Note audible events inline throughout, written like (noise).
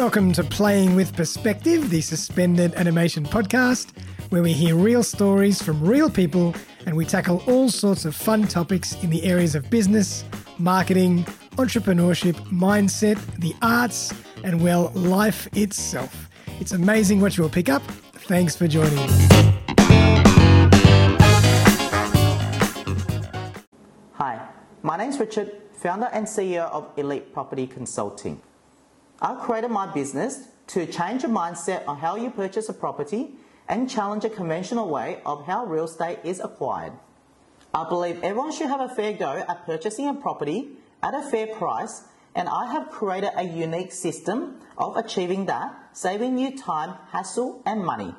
Welcome to Playing with Perspective, the suspended animation podcast, where we hear real stories from real people and we tackle all sorts of fun topics in the areas of business, marketing, entrepreneurship, mindset, the arts, and well, life itself. It's amazing what you will pick up. Thanks for joining us. Hi, my name is Richard, founder and CEO of Elite Property Consulting. I've created my business to change your mindset on how you purchase a property and challenge a conventional way of how real estate is acquired. I believe everyone should have a fair go at purchasing a property at a fair price, and I have created a unique system of achieving that, saving you time, hassle, and money.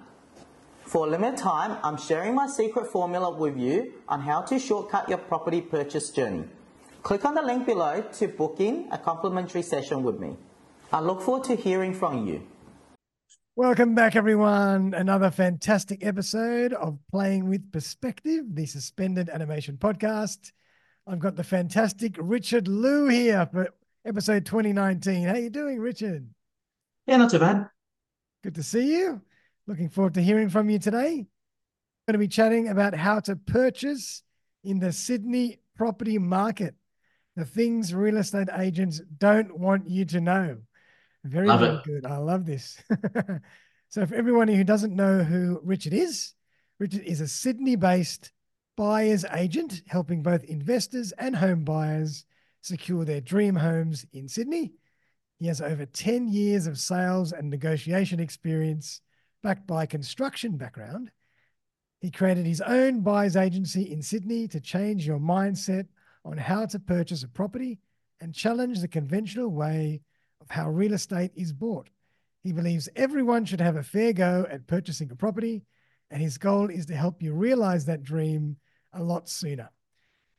For a limited time, I'm sharing my secret formula with you on how to shortcut your property purchase journey. Click on the link below to book in a complimentary session with me. I look forward to hearing from you. Welcome back, everyone. Another fantastic episode of Playing with Perspective, the suspended animation podcast. I've got the fantastic Richard Lu here for episode 2019. How you doing, Richard? Yeah, not too bad. Good to see you. Looking forward to hearing from you today. I'm going to be chatting about how to purchase in the Sydney property market, the things real estate agents don't want you to know. Very, love very good. I love this. (laughs) so, for everyone who doesn't know who Richard is, Richard is a Sydney based buyer's agent helping both investors and home buyers secure their dream homes in Sydney. He has over 10 years of sales and negotiation experience backed by construction background. He created his own buyer's agency in Sydney to change your mindset on how to purchase a property and challenge the conventional way of how real estate is bought. He believes everyone should have a fair go at purchasing a property, and his goal is to help you realize that dream a lot sooner.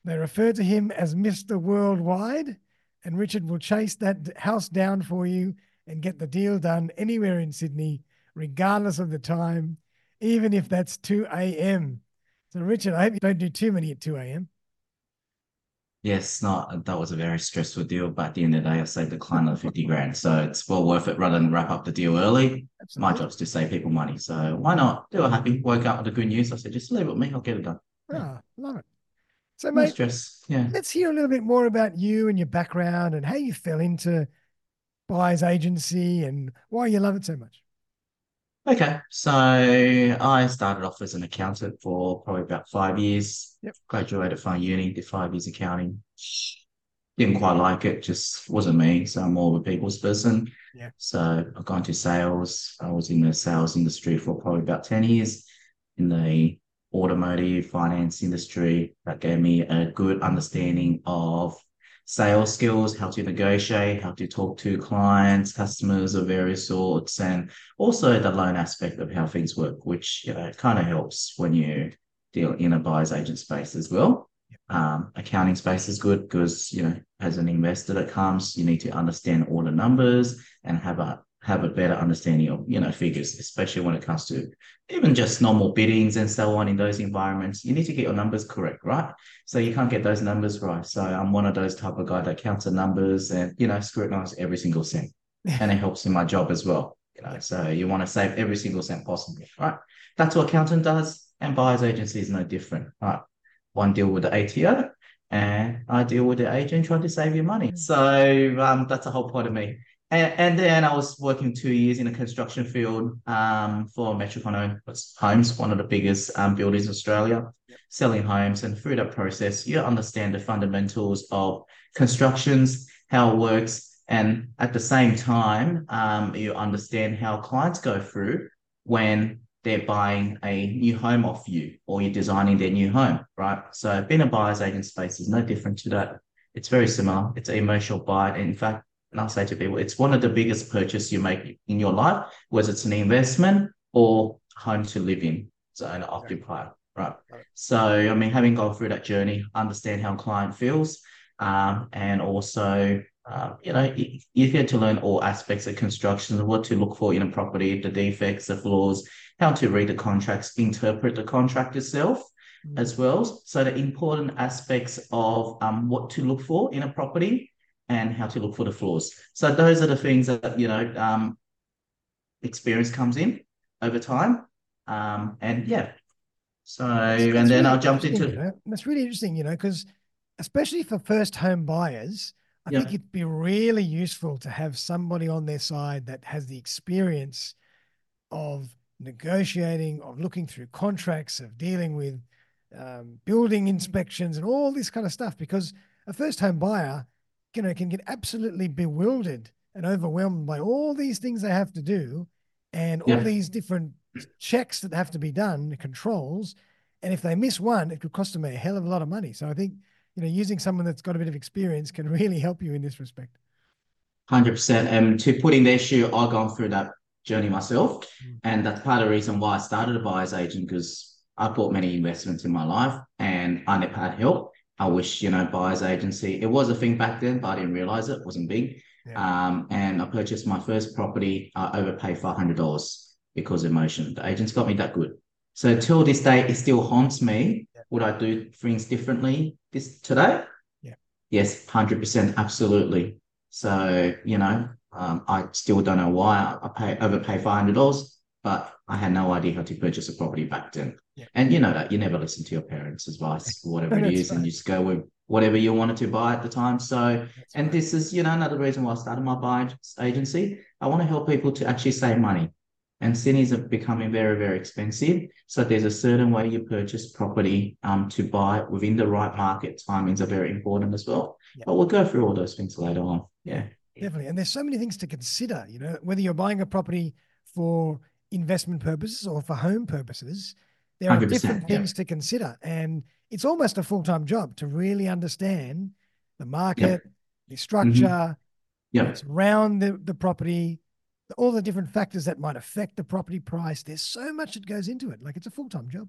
They refer to him as Mr. Worldwide, and Richard will chase that house down for you and get the deal done anywhere in Sydney, regardless of the time, even if that's 2 a.m. So, Richard, I hope you don't do too many at 2 a.m. Yes, not that was a very stressful deal, but at the end of the day, I saved the client another 50 grand. So it's well worth it rather than wrap up the deal early. My Absolutely. job's to save people money. So why not? They were happy. Woke up with the good news. I said, just leave it with me. I'll get it done. Ah, love it. So, No mate, stress. Yeah. let's hear a little bit more about you and your background and how you fell into buyer's agency and why you love it so much. Okay. So I started off as an accountant for probably about five years. Yep. Graduated from uni, did five years accounting. Didn't quite like it, just wasn't me. So I'm more of a people's person. Yeah. So I've gone to sales. I was in the sales industry for probably about 10 years in the automotive finance industry. That gave me a good understanding of sales skills, how to negotiate, how to talk to clients, customers of various sorts, and also the loan aspect of how things work, which you know kind of helps when you deal in a buyer's agent space as well. Um, accounting space is good because you know as an investor that comes, you need to understand all the numbers and have a have a better understanding of you know figures, especially when it comes to even just normal biddings and so on in those environments. You need to get your numbers correct, right? So you can't get those numbers right. So I'm one of those type of guy that counts the numbers and you know scrutinize every single cent, and it helps in my job as well. You know, so you want to save every single cent possible, right? That's what accountant does, and buyer's agency is no different, right? One deal with the ATO, and I deal with the agent trying to save you money. So um, that's the whole point of me. And, and then I was working two years in the construction field um, for Metricon Homes, one of the biggest um, builders in Australia, selling homes. And through that process, you understand the fundamentals of constructions, how it works, and at the same time, um, you understand how clients go through when they're buying a new home off you or you're designing their new home, right? So being a buyer's agent space is no different to that. It's very similar. It's an emotional buy. In fact, and I'll say to people, it's one of the biggest purchases you make in your life, whether it's an investment or home to live in, so an occupier, right? So, I mean, having gone through that journey, understand how a client feels, um, and also, uh, you know, you, you get to learn all aspects of construction, what to look for in a property, the defects, the flaws, how to read the contracts, interpret the contract itself as well. So the important aspects of um, what to look for in a property and how to look for the flaws. So those are the things that you know um, experience comes in over time. Um, and yeah, so that's, and then really I jumped into you know? that's really interesting, you know, because especially for first home buyers, I yeah. think it'd be really useful to have somebody on their side that has the experience of negotiating, of looking through contracts, of dealing with um, building inspections and all this kind of stuff. Because a first home buyer, you know, can get absolutely bewildered and overwhelmed by all these things they have to do and all these different checks that have to be done, controls. And if they miss one, it could cost them a hell of a lot of money. So I think, you know, using someone that's got a bit of experience can really help you in this respect. 100%. And to put in their shoe, I've gone through that journey myself. Mm. And that's part of the reason why I started a buyer's agent because I bought many investments in my life and I never had help. I wish, you know, buyer's agency, it was a thing back then, but I didn't realize it, it wasn't big. Yeah. Um, and I purchased my first property. I overpaid $500 because emotion. The agents got me that good. So till this day, it still haunts me. Yeah. Would I do things differently this today? Yeah. Yes, 100%. Absolutely. So, you know, um, I still don't know why I pay overpay $500, but I had no idea how to purchase a property back then. Yeah. And you know that you never listen to your parents' advice, whatever it (laughs) is, and you just go with whatever you wanted to buy at the time. So, That's and right. this is, you know, another reason why I started my buy agency. I want to help people to actually save money. And cities are becoming very, very expensive. So there's a certain way you purchase property um, to buy within the right market. Timings are very important as well. But we'll go through all those things later on. Yeah. Definitely. And there's so many things to consider, you know, whether you're buying a property for investment purposes or for home purposes, there are different things yeah. to consider. And it's almost a full time job to really understand the market, the structure, mm-hmm. yeah. around the, the property, all the different factors that might affect the property price. There's so much that goes into it. Like it's a full time job.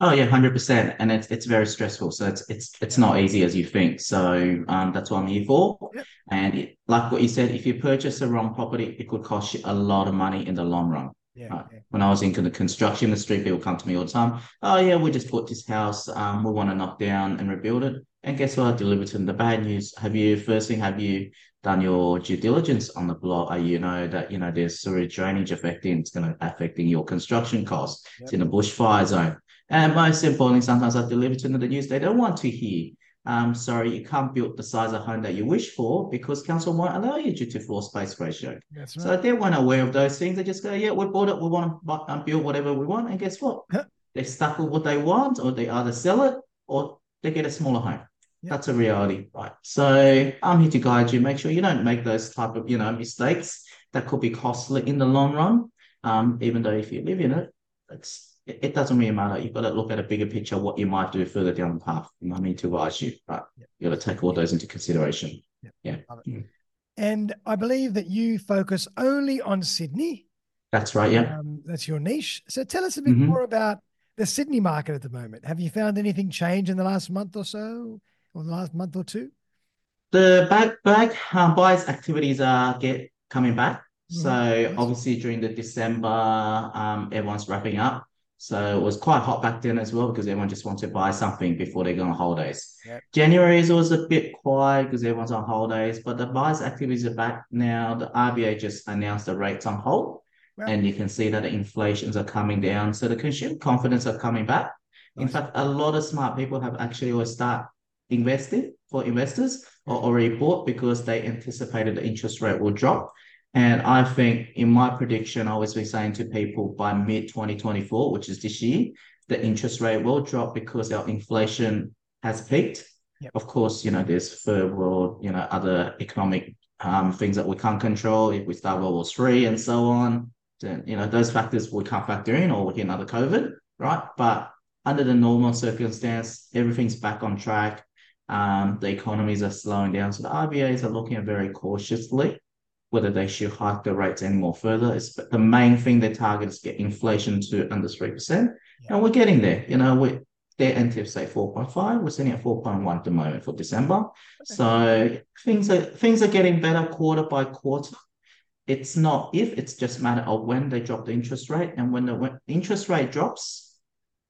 Oh yeah, hundred percent, and it's it's very stressful. So it's it's it's not easy as you think. So um, that's what I'm here for. Yep. And it, like what you said, if you purchase the wrong property, it could cost you a lot of money in the long run. Yeah, uh, yeah. When I was into the construction industry, people come to me all the time. Oh yeah, we just bought this house. Um, we want to knock down and rebuild it. And guess what? I delivered to them the bad news. Have you first thing? Have you done your due diligence on the block? Are you know that you know there's sewage drainage affecting? It's going to affecting your construction costs. Yep. It's in a bushfire zone. And most importantly, sometimes I deliver to them the news they don't want to hear um, sorry, you can't build the size of home that you wish for because council won't allow you due to floor space ratio. That's right. So they weren't aware of those things. They just go, yeah, we bought it. We want to um, build whatever we want. And guess what? (laughs) They're stuck with what they want or they either sell it or they get a smaller home. That's a reality, right? So I'm here to guide you. Make sure you don't make those type of, you know, mistakes that could be costly in the long run. Um, even though if you live in it, it's it, it doesn't really matter. You've got to look at a bigger picture, what you might do further down the path. I mean, to advise you, right? Yeah. You've got to take all those into consideration. Yeah. yeah. Mm. And I believe that you focus only on Sydney. That's right. Yeah. Um, that's your niche. So tell us a bit mm-hmm. more about the Sydney market at the moment. Have you found anything change in the last month or so, or the last month or two? The back back um, buyers activities are get coming back. Mm-hmm. So obviously during the December, um, everyone's wrapping up. So it was quite hot back then as well because everyone just wanted to buy something before they go on holidays. Yep. January is always a bit quiet because everyone's on holidays, but the buyers' activities are back now. The RBA just announced the rates on hold, and you can see that the inflations are coming down. So the consumer confidence are coming back. Nice. In fact, a lot of smart people have actually always start investing for investors or already bought because they anticipated the interest rate will drop. And I think in my prediction, I always be saying to people by mid 2024, which is this year, the interest rate will drop because our inflation has peaked. Yep. Of course, you know, there's third world, you know, other economic um, things that we can't control. If we start World War Three and so on, then you know those factors we can't factor in, or we get another COVID, right? But under the normal circumstance, everything's back on track. Um, the economies are slowing down, so the RBAs are looking at very cautiously whether they should hike the rates any more further. It's, the main thing they target is get inflation to under 3%. Yeah. And we're getting there. You know, we their NTIP say 4.5. We're sitting at 4.1 at the moment for December. Okay. So things are things are getting better quarter by quarter. It's not if, it's just a matter of when they drop the interest rate. And when the when interest rate drops,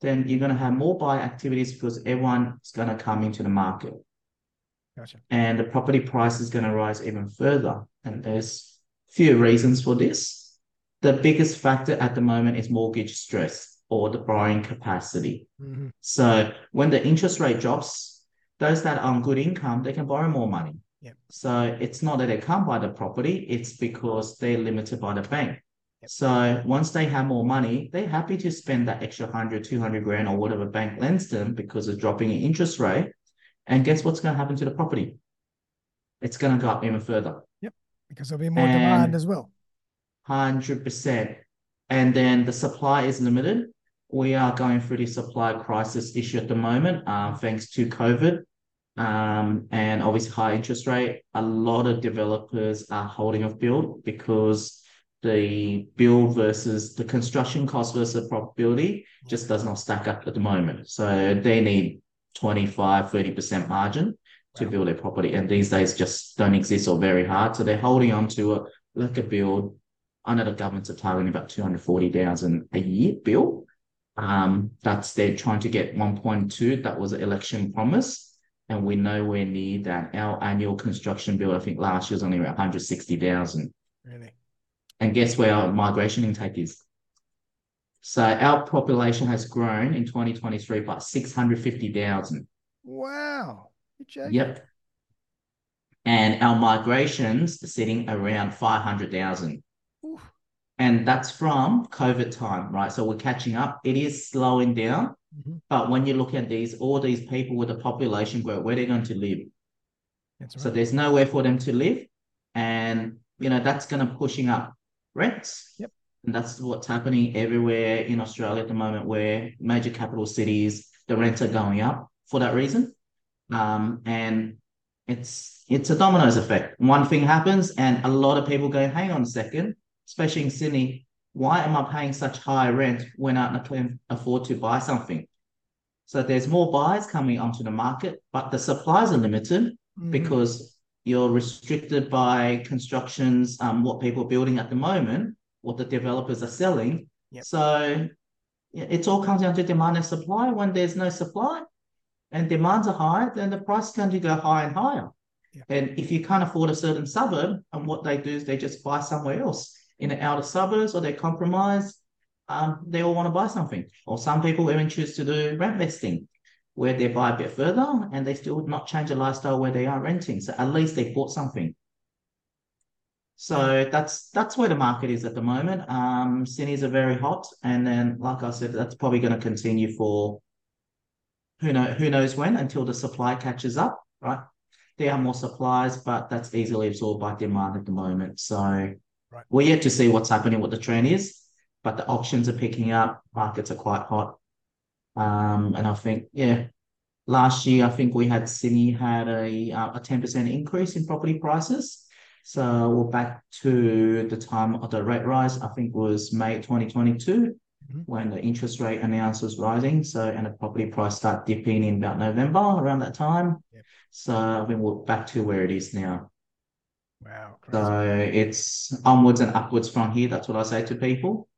then you're going to have more buy activities because everyone is going to come into the market. Gotcha. and the property price is going to rise even further. And there's few reasons for this. The biggest factor at the moment is mortgage stress or the borrowing capacity. hmm So when the interest rate drops, those that are on good income, they can borrow more money. Yep. So it's not that they can't buy the property, it's because they're limited by the bank. Yep. So once they have more money, they're happy to spend that extra 100, 200 grand or whatever bank lends them because of dropping in interest rate. And guess what's going to happen to the property? It's going to go up even further. Because there'll be more demand as well. Hundred percent. And then the supply is limited. We are going through the supply crisis issue at the moment, um, thanks to COVID, um, and obviously high interest rate. A lot of developers are holding off build because the build versus the construction cost versus the profitability just does not stack up at the moment. So they need 25, 30% margin to build a property. And these days just don't exist or very hard. So they're holding on to a like a build. I know the governments are targeting about 240,000 a year bill. Um, that's they're trying to get 1.2. That was an election promise. And we're nowhere near that. Our annual construction bill, I think last year was only around 160,000. Really. And guess where our migration intake is? So our population has grown in 2023 by 650,000. Wow. Yep. And our migrations are sitting around 500,000. Oof. And that's from COVID time, right? So we're catching up. It is slowing down. Mhm. But when you look at these, all these people with the population growth, where they're going to live? That's So right. there's nowhere for them to live. And, you know, that's going to pushing up rents. Yep. And that's what's happening everywhere in Australia at the moment, where major capital cities, the rents are going up for that reason. Um, and it's it's a dominoes effect. One thing happens, and a lot of people go, hang on a second, especially in Sydney, why am I paying such high rent when I can afford to buy something? So there's more buyers coming onto the market, but the supplies are limited Mhm. because you're restricted by constructions, um, what people are building at the moment, what the developers are selling. Yep. So it all comes down to demand and supply. When there's no supply and demands are high, then the price is going to go higher and higher. Yep. And if you can't afford a certain suburb, and what they do is they just buy somewhere else in the outer suburbs or they compromise, um, they all want to buy something. Or some people even choose to do rent vesting where they buy a bit further and they still not change the lifestyle where they are renting. So at least they bought something. So that's that's where the market is at the moment. Um, Sydney's are very hot, and then like I said, that's probably going to continue for who know who knows when until the supply catches up, right? There are more supplies, but that's easily absorbed by demand at the moment. So Right. we're yet to see what's happening, what the trend is, but the auctions are picking up. Markets are quite hot. Um, and I think, yeah, last year I think we had Sydney had a uh, a ten percent increase in property prices. So we're back to the time of the rate rise. I think was May twenty twenty two. When the interest rate announced was rising. So and the property price start dipping in about November around that time. Yep. So I think we're back to where it is now. Wow. Crazy. So it's onwards and upwards from here. That's what I say to people.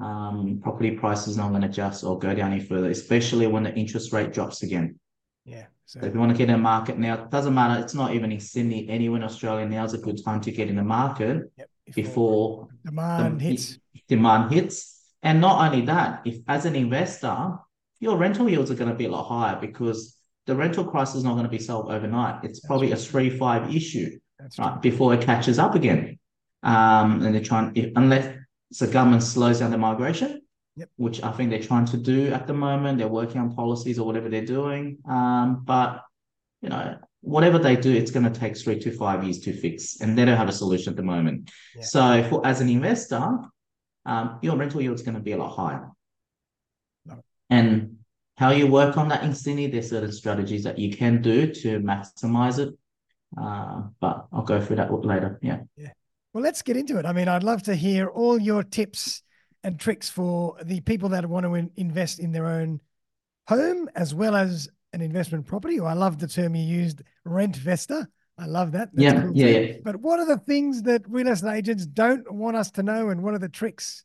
Um, property prices not going to adjust or go down any further, especially when the interest rate drops again. yeah. So So if you want to get in the market now, it doesn't matter. It's not even in Sydney, anywhere in Australia. Now is a good time to get in the market yep, before demand the hits. demand hits. And not only that, if as an investor, your rental yields are going to be a lot higher because the rental crisis is not going to be solved overnight. It's probably a three, five issue right, before it catches up again. Um, and they're trying, if, unless the government slows down the migration, Yep. which I think they're trying to do at the moment. They're working on policies or whatever they're doing. Um, but you know, whatever they do, it's going to take three to five years to fix, and they don't have a solution at the moment. Yeah. So, for as an investor, um, your rental yield is going to be a lot higher. No. And how you work on that in instantly, there's certain strategies that you can do to maximize it. Uh, but I'll go through that later. Yeah. Yeah. Well, let's get into it. I mean, I'd love to hear all your tips and tricks for the people that want to in- invest in their own home as well as an investment property. Or I love the term you used, rent vesta. I love that. That's Yeah, cool yeah, yeah. But what are the things that real estate agents don't want us to know, and what are the tricks?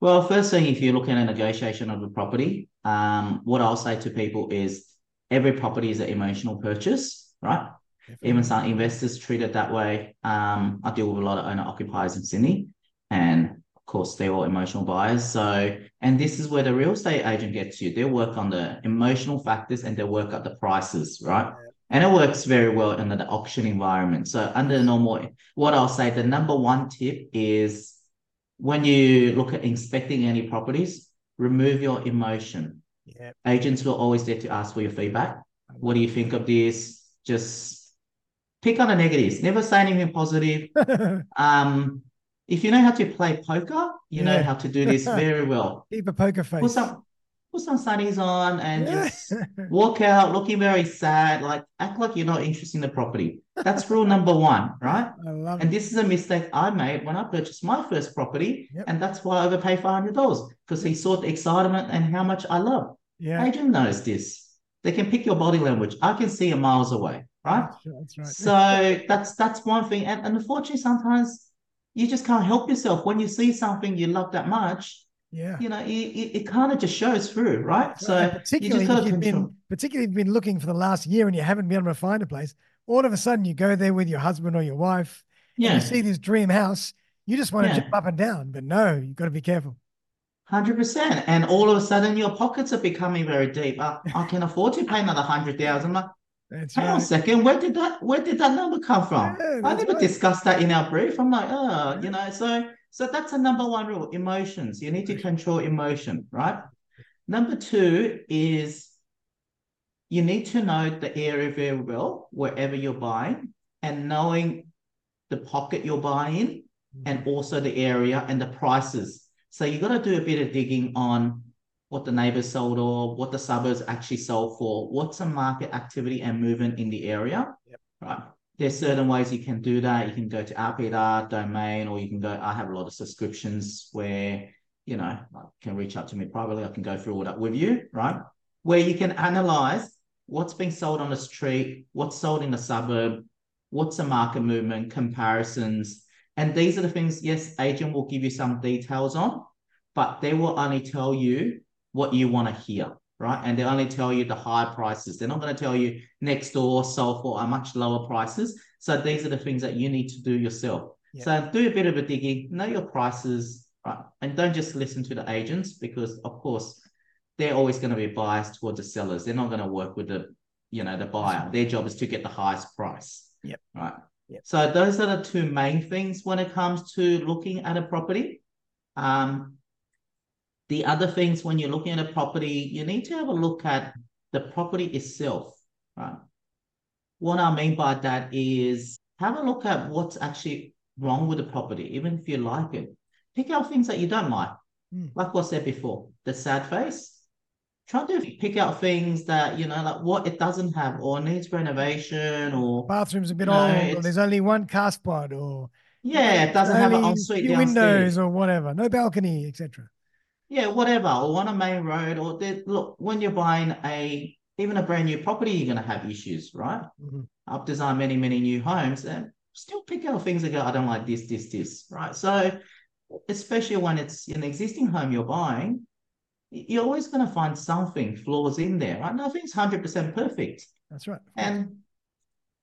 Well, first thing, if you're looking at a negotiation of a property, um, what I'll say to people is every property is an emotional purchase, right? Definitely. Even some investors treat it that way. Um, I deal with a lot of owner occupiers in Sydney, and of course, they're all emotional buyers. So, and this is where the real estate agent gets you. They work on the emotional factors and they work out the prices, right? And it works very well in the auction environment. So, under normal, what I'll say, the number one tip is when you look at inspecting any properties, remove your emotion. Yeah. Agents will always there to ask for your feedback. What do you think of this? Just pick on the negatives. Never say anything positive. (laughs) Um, if you know how to play poker, you know how to do this (laughs) very well. Keep a poker face. Put some put some sunnies on and just walk out looking very sad, like act like you're not interested in the property. That's rule number one, right? (laughs) I love And it. this is a mistake I made when I purchased my first property, Yep. and that's why I overpaid five hundred dollars because he saw the excitement and how much I love. Yeah. Agent knows this. They can pick your body language. I can see a miles away, right? That's right. That's right. So that's that's one thing, and, and unfortunately, sometimes you just can't help yourself when you see something you love that much. Yeah. You know, it, it, it kind of just shows through, right? And So you particularly got you've been particularly if you've been looking for the last year and you haven't been able to find a place, all of a sudden you go there with your husband or your wife, Yeah, you see this dream house, you just want to jump up and down. But no, you've got to be careful. hundred percent. And all of a sudden, your pockets are becoming very deep. I, I can afford to pay another hundred thousand. Like, That's hang on a second, where did that where did that number come from? Yeah, I never right. discussed that in our brief. I'm like, oh, you know, so so that's a number one rule: emotions. You need to control emotion, right? Number two is you need to know the area very well wherever you're buying, and knowing the pocket you're buying in, and also the area and the prices. So you got to do a bit of digging on what the neighbors sold or what the suburbs actually sold for. What's the market activity and movement in the area? Yep. Right. There's certain ways you can do that. You can go to RPDR domain, or you can go. I have a lot of subscriptions where you know can reach out to me privately. I can go through all that with you, right? Where you can analyze what's being sold on the street, what's sold in the suburb, what's the market movement, comparisons, and these are the things. Yes, agent will give you some details on, but they will only tell you what you want to hear, right? And they only tell you the high prices. They're not going to tell you next door sold for a much lower prices. So these are the things that you need to do yourself. Yeah. So do a bit of a digging, know your prices, right? And don't just listen to the agents because, of course, they're always going to be biased towards the sellers. They're not going to work with the, you know, the buyer. Their job is to get the highest price. Yep. Right. Yep. So those are the two main things when it comes to looking at a property. Um, the other things when you're looking at a property, you need to have a look at the property itself, right? What I mean by that is have a look at what's actually wrong with the property, even if you like it. Pick out things that you don't like. Hmm. Like what I said before, the sad face. Try to pick out things that, you know, like what it doesn't have or needs renovation or Bathroom's a bit No, old, or there's only one car spot, or yeah, it doesn't have an ensuite downstairs. windows, or whatever, no balcony, etc. Yeah, whatever, or on a main road, or there- look, when you're buying a even a brand new property, you're going to have issues, right? Mhm. I've designed many, many new homes, and still pick out things that go, I don't like this, this, this, right? So, especially when it's an existing home you're buying, you're always going to find something flaws in there, right? Nothing's hundred percent perfect, That's right. and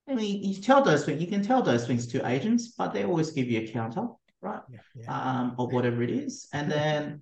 I mean, you tell those things, you can tell those things to agents, but they always give you a counter, right? yeah, yeah. um, or whatever it is. And then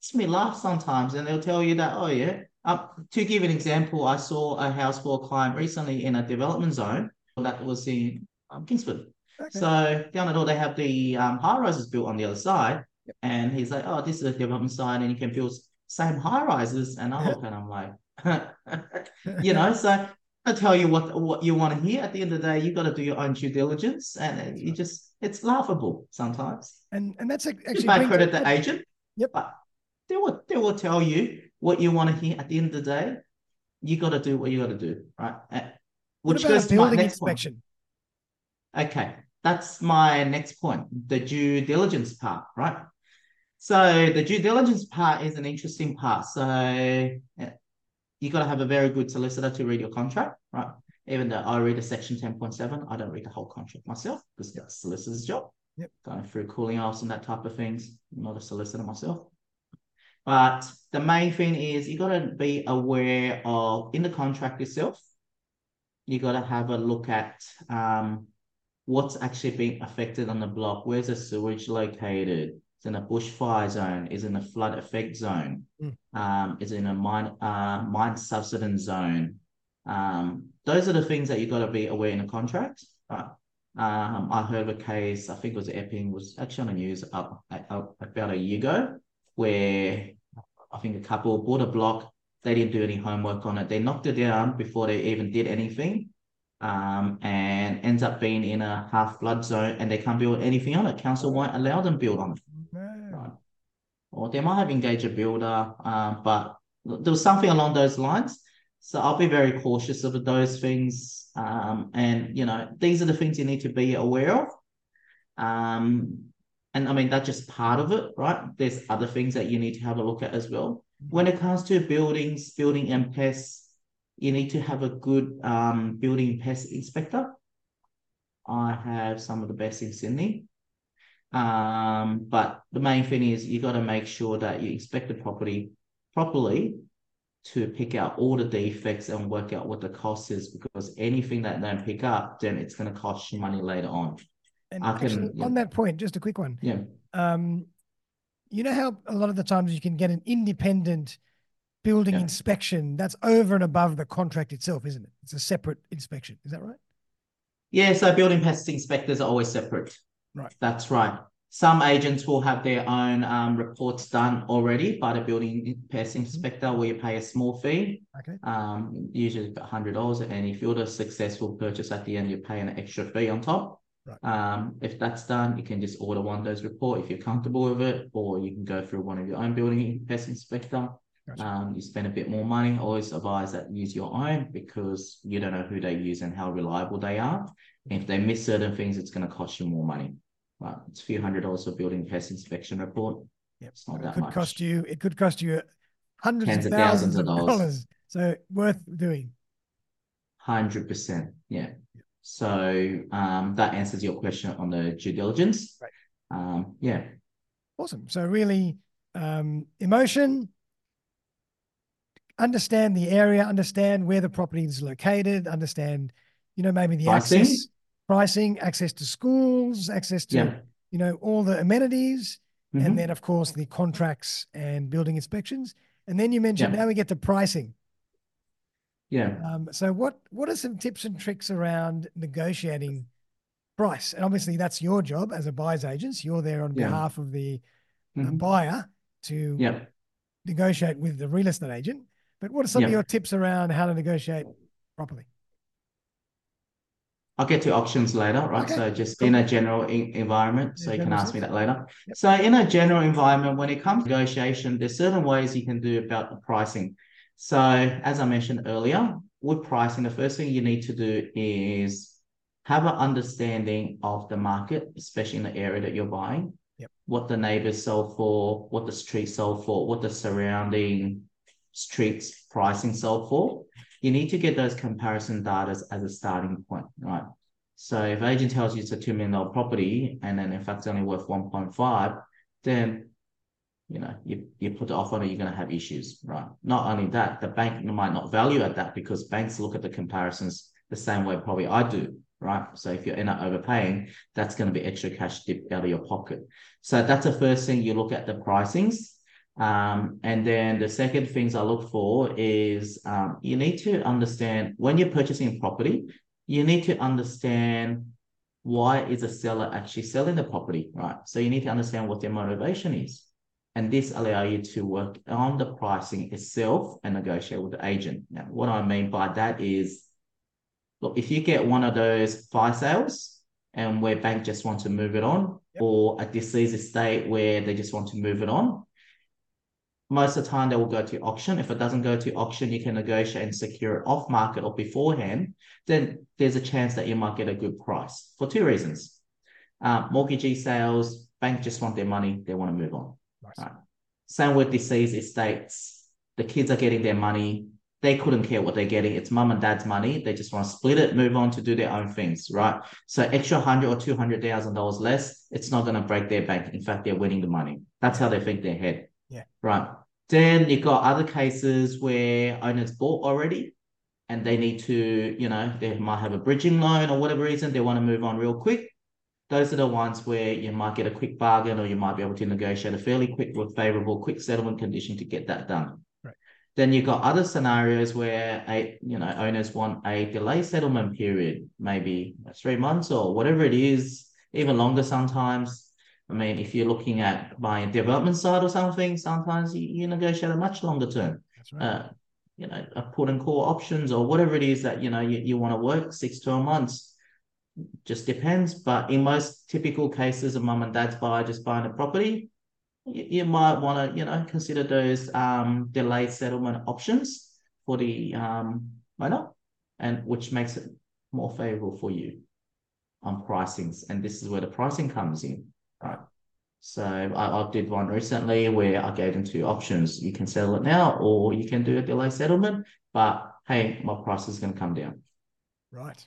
it's me laugh sometimes, and they'll tell you that, oh yeah. Um, to give an example, I saw a house for a client recently in a development zone that was in um, Kingsford. Okay. So down the door, they have the um, high rises built on the other side, and he's like, "Oh, this is a development side, and you can build same high rises." And I look (laughs) and I'm like, (laughs) you know, so I tell you what what you want to hear. At the end of the day, you got to do your own due diligence, and you just it's laughable sometimes. and and that's actually my brings- credit the agent. Yep. But they will they will tell you what you want to hear. At the end of the day, you got to do what you got to do, right? What Which goes to my next point. inspection? Okay, that's my next point, the due diligence part, right? So the due diligence part is an interesting part. So you got to have a very good solicitor to read your contract, right? Even though I read a section 10.7, I don't read the whole contract myself because that's solicitor's job. Yep. Going through cooling offs and that type of things. I'm not a solicitor myself. But the main thing is you got to be aware of in the contract itself, you got to have a look at um, what's actually being affected on the block. Where's the sewage located? Is in a bushfire zone? Is in a flood effect zone? Mm. Um, is in a mine uh, mine subsidence zone? Um, those are the things that you got to be aware in a contract. Um, I heard of a case, I think it was Epping, was actually on the news up, up about a year ago, where I think a couple bought a block, they didn't do any homework on it. They knocked it down before they even did anything, um, and ends up being in a half flood zone, and they can't build anything on it. Council won't allow them build on it. Right. Or they might have engaged a builder, um, but there was something along those lines. So I'll be very cautious of those things. Um, and you know, these are the things you need to be aware of. Um, and I mean, that's just part of it, right? There's other things that you need to have a look at as well. When it comes to buildings, building and pests, you need to have a good um, building pest inspector. I have some of the best in Sydney. Um, but the main thing is you got to make sure that you inspect the property properly to pick out all the defects and work out what the cost is because anything that don't pick up, then it's going to cost you money later on. And I actually, can, yeah. on that point, just a quick one. Yeah. Um, you know how a lot of the times you can get an independent building yeah. inspection that's over and above the contract itself, isn't it? It's a separate inspection. Is that right? Yeah. So building pest inspectors are always separate. Right. That's right. Some agents will have their own um, reports done already by the building pest mm-hmm. inspector where you pay a small fee. Okay. Um, usually about $100. And if you're the successful purchase at the end, you pay an extra fee on top. Right. Um, if that's done, you can just order one of those report if you're comfortable with it, or you can go through one of your own building pest inspector. Gotcha. Um, you spend a bit more money. Always advise that use your own because you don't know who they use and how reliable they are. And if they miss certain things, it's going to cost you more money. Right, it's a few hundred dollars for building pest inspection report. Yep. It's not it that could much. cost you. It could cost you hundreds Tens of thousands, thousands of of dollars. dollars. So worth doing. Hundred percent. Yeah. So um, that answers your question on the due diligence. Right. Um, yeah. Awesome. So really, um, emotion. Understand the area. Understand where the property is located. Understand, you know, maybe the Pricing. access pricing, access to schools, access to Yeah. you know all the amenities, Mhm. and then of course the contracts and building inspections. And then you mentioned Yeah. now we get to pricing. Yeah. Um, so what what are some tips and tricks around negotiating price? And obviously that's your job as a buyer's agent. You're there on Yeah. behalf of the Mhm. buyer to Yeah. negotiate with the real estate agent. But what are some of your tips around how to negotiate properly? I'll get to auctions later, right? Okay, So just cool. in a general e- environment, so you can ask me that later. Yep. So in a general environment, when it comes to negotiation, there's certain ways you can do about the pricing. So as I mentioned earlier, with pricing, the first thing you need to do is have an understanding of the market, especially in the area that you're buying. Yep. What the neighbors sell for, what the street sell for, what the surrounding streets pricing sell for. You need to get those comparison data as a starting point, right? So if agent tells you it's a two million dollar property and then in fact it's only worth 1.5, then you know you, you put the offer on it, you're gonna have issues, right? Not only that, the bank might not value at that because banks look at the comparisons the same way probably I do, right? So if you end up overpaying, that's going to be extra cash dipped out of your pocket. So that's the first thing you look at the pricings. Um, and then the second things I look for is um, you need to understand when you're purchasing property, you need to understand why is a seller actually selling the property, right? So you need to understand what their motivation is. And this allow you to work on the pricing itself and negotiate with the agent. Now, what I mean by that is, look, if you get one of those fire sales and where bank just want to move it on, Yep. or a deceased estate where they just want to move it on, most of the time they will go to auction. If it doesn't go to auction, you can negotiate and secure it off market or beforehand. Then there's a chance that you might get a good price for two reasons. Uh, mortgagee sales, bank just want their money, they want to move on. Right. Same with deceased estates. The kids are getting their money. They couldn't care what they're getting. It's mum and dad's money. They just want to split it, move on to do their own things, right? So extra hundred or two hundred thousand dollars less, it's not going to break their bank. In fact, they're winning the money. That's how they think their head. Yeah. Right. Then you've got other cases where owners bought already. and they need to, you know, they might have a bridging loan or whatever reason, they want to move on real quick. Those are the ones where you might get a quick bargain or you might be able to negotiate a fairly quick with favorable quick settlement condition to get that done. Right. Then you've got other scenarios where a you know owners want a delay settlement period, maybe three months or whatever it is, even longer sometimes. I mean, if you're looking at buying a development side or something, sometimes you, you negotiate a much longer term. Right. Uh, you know, a put and call options or whatever it is that, you know, you, you want to work six, 12 months. Just depends. But in most typical cases of mum and dad's buyer just buying a property, you, you might want to, you know, consider those um, delayed settlement options for the um, owner, and which makes it more favorable for you on pricings. And this is where the pricing comes in, right? So I, I did one recently where I gave them two options. You can settle it now or you can do a delay settlement, but hey, my price is going to come down. Right.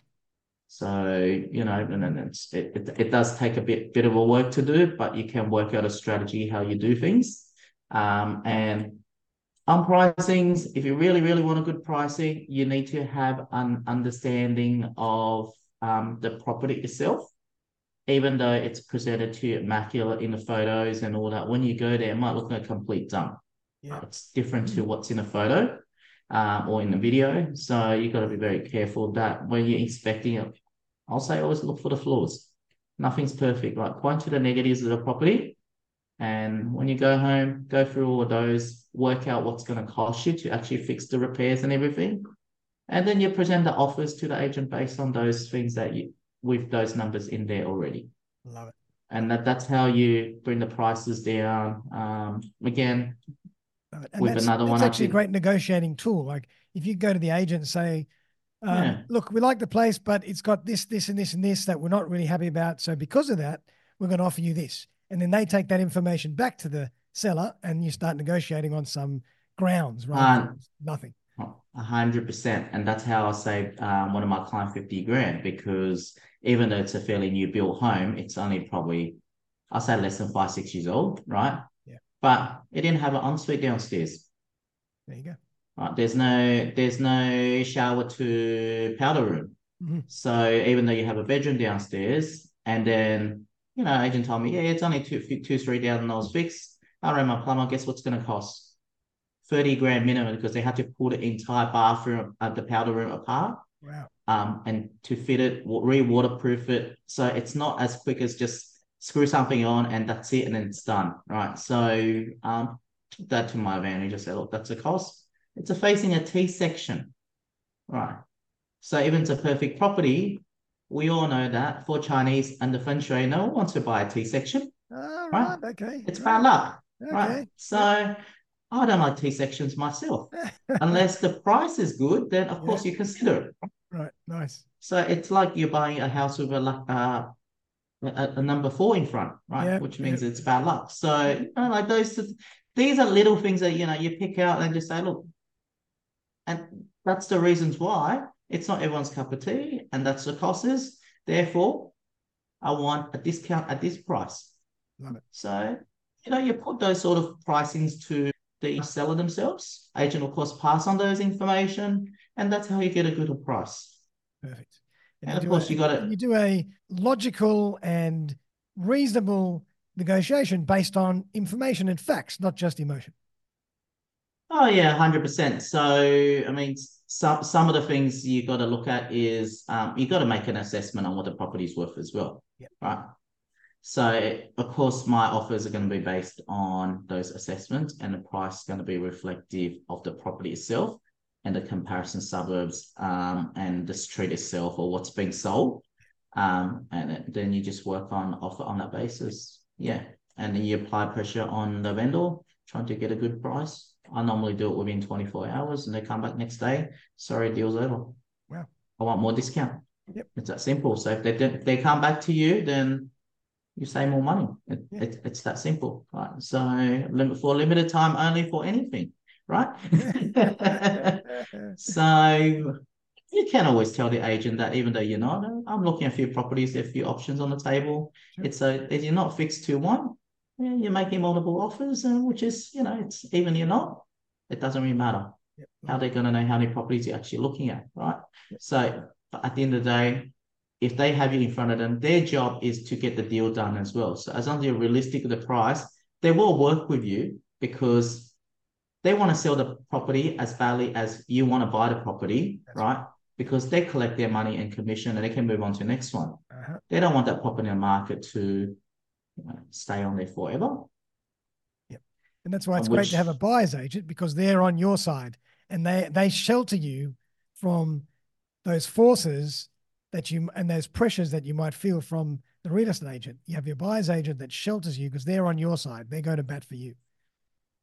So, you know, and it's, it, it, it does take a bit, bit of a work to do, but you can work out a strategy how you do things. Um, and on pricings, if you really, really want a good pricing, you need to have an understanding of um, the property itself even though it's presented to you immaculate in the photos and all that, when you go there, it might look like a complete dump. Yeah. It's different to what's in a photo um, or in the video. So you've got to be very careful that when you're inspecting it, I'll say always look for the flaws. Nothing's perfect, right? Point to the negatives of the property. And when you go home, go through all of those, work out what's going to cost you to actually fix the repairs and everything. And then you present the offers to the agent based on those things that you, with those numbers in there already. Love it. And that, that's how you bring the prices down. Um, again, And with that's, another one, I actually a great negotiating tool. Like if you go to the agent and say, um, Yeah. look, we like the place, but it's got this, this, and this, and this that we're not really happy about. So because of that, we're going to offer you this. And then they take that information back to the seller and you start negotiating on some grounds, right? Um, Nothing. A hundred percent, and that's how I saved um, one of my clients fifty grand because even though it's a fairly new built home, it's only probably I'll say less than five six years old, right? But it didn't have an ensuite downstairs. There you go. Right? There's no there's no shower to powder room. Mhm. So even though you have a bedroom downstairs, and then you know, agent told me, yeah, it's only two two three thousand dollars fixed. I ran my plumber. Guess what's going to cost? 30 grand minimum because they had to pull the entire bathroom at the powder room apart Wow. um, and to fit it, re waterproof it. So it's not as quick as just screw something on and that's it and then it's done. Right. So um, took that to my advantage. I said, look, that's a cost. It's a facing a T section. Right. So even it's a perfect property, we all know that for Chinese and the feng shui, no one wants to buy a T section. All Right. right. Okay. It's right. bad luck. Okay. Right. So I don't like T sections myself. (laughs) Unless the price is good, then of Yeah. course you consider it. right. Nice. So it's like you're buying a house with a uh, a, a number four in front, right? Yeah, Which means it's bad luck. So you know, like those, these are little things that you know you pick out and just say, look, and that's the reasons why it's not everyone's cup of tea, and that's the cost is. Therefore, I want a discount at this price. Love it. So you know, you put those sort of pricings to the seller themselves. Agent, of course, pass on those information, and that's how you get a good price. Perfect. And you of course, a- you gotta- You do a logical and reasonable negotiation based on information and facts, not just emotion. Oh yeah, hundred percent. So I mean, some some of the things you got to look at is um, you got to make an assessment on what the property's worth as well, Yep. right? So of course, my offers are going to be based on those assessments, and the price is going to be reflective of the property itself and the comparison suburbs um, and the street itself or what's being sold. Um, and then- you just work on offer on that basis. Yeah, and then you apply pressure on the vendor, trying to get a good price. I normally do it within 24 hours and they come back next day. Sorry, deal's over. Wow. I want more discount. Yep. It's that simple. So if they don't, they come back to you, then you save more money. It, Yeah. it, it's that simple, right? So limit for limited time only for anything, right? (laughs) so you can always tell the agent that even though you're not, "Oh, I'm looking at a few properties, there are a few options on the table. Sure. It's a, if you're not fixed to one, yeah, you're making multiple offers, and which is, you know, it's even you're not, it doesn't really matter. Yep. How are going to know how many properties you're actually looking at, right? So at the end of the day, if they have you in front of them, their job is to get the deal done as well. So as long as you're realistic with the price, they will work with you because they want to sell the property as badly as you want to buy the property, That's right? Because they collect their money and commission and they can move on to the next one. Uh-huh. They don't want that property in the market to you know, stay on there forever. Yep. And that's why it's Which, great to have a buyer's agent because they're on your side and they they shelter you from those forces that you and those pressures that you might feel from the real estate agent. You have your buyer's agent that shelters you because they're on your side. They're going to bat for you.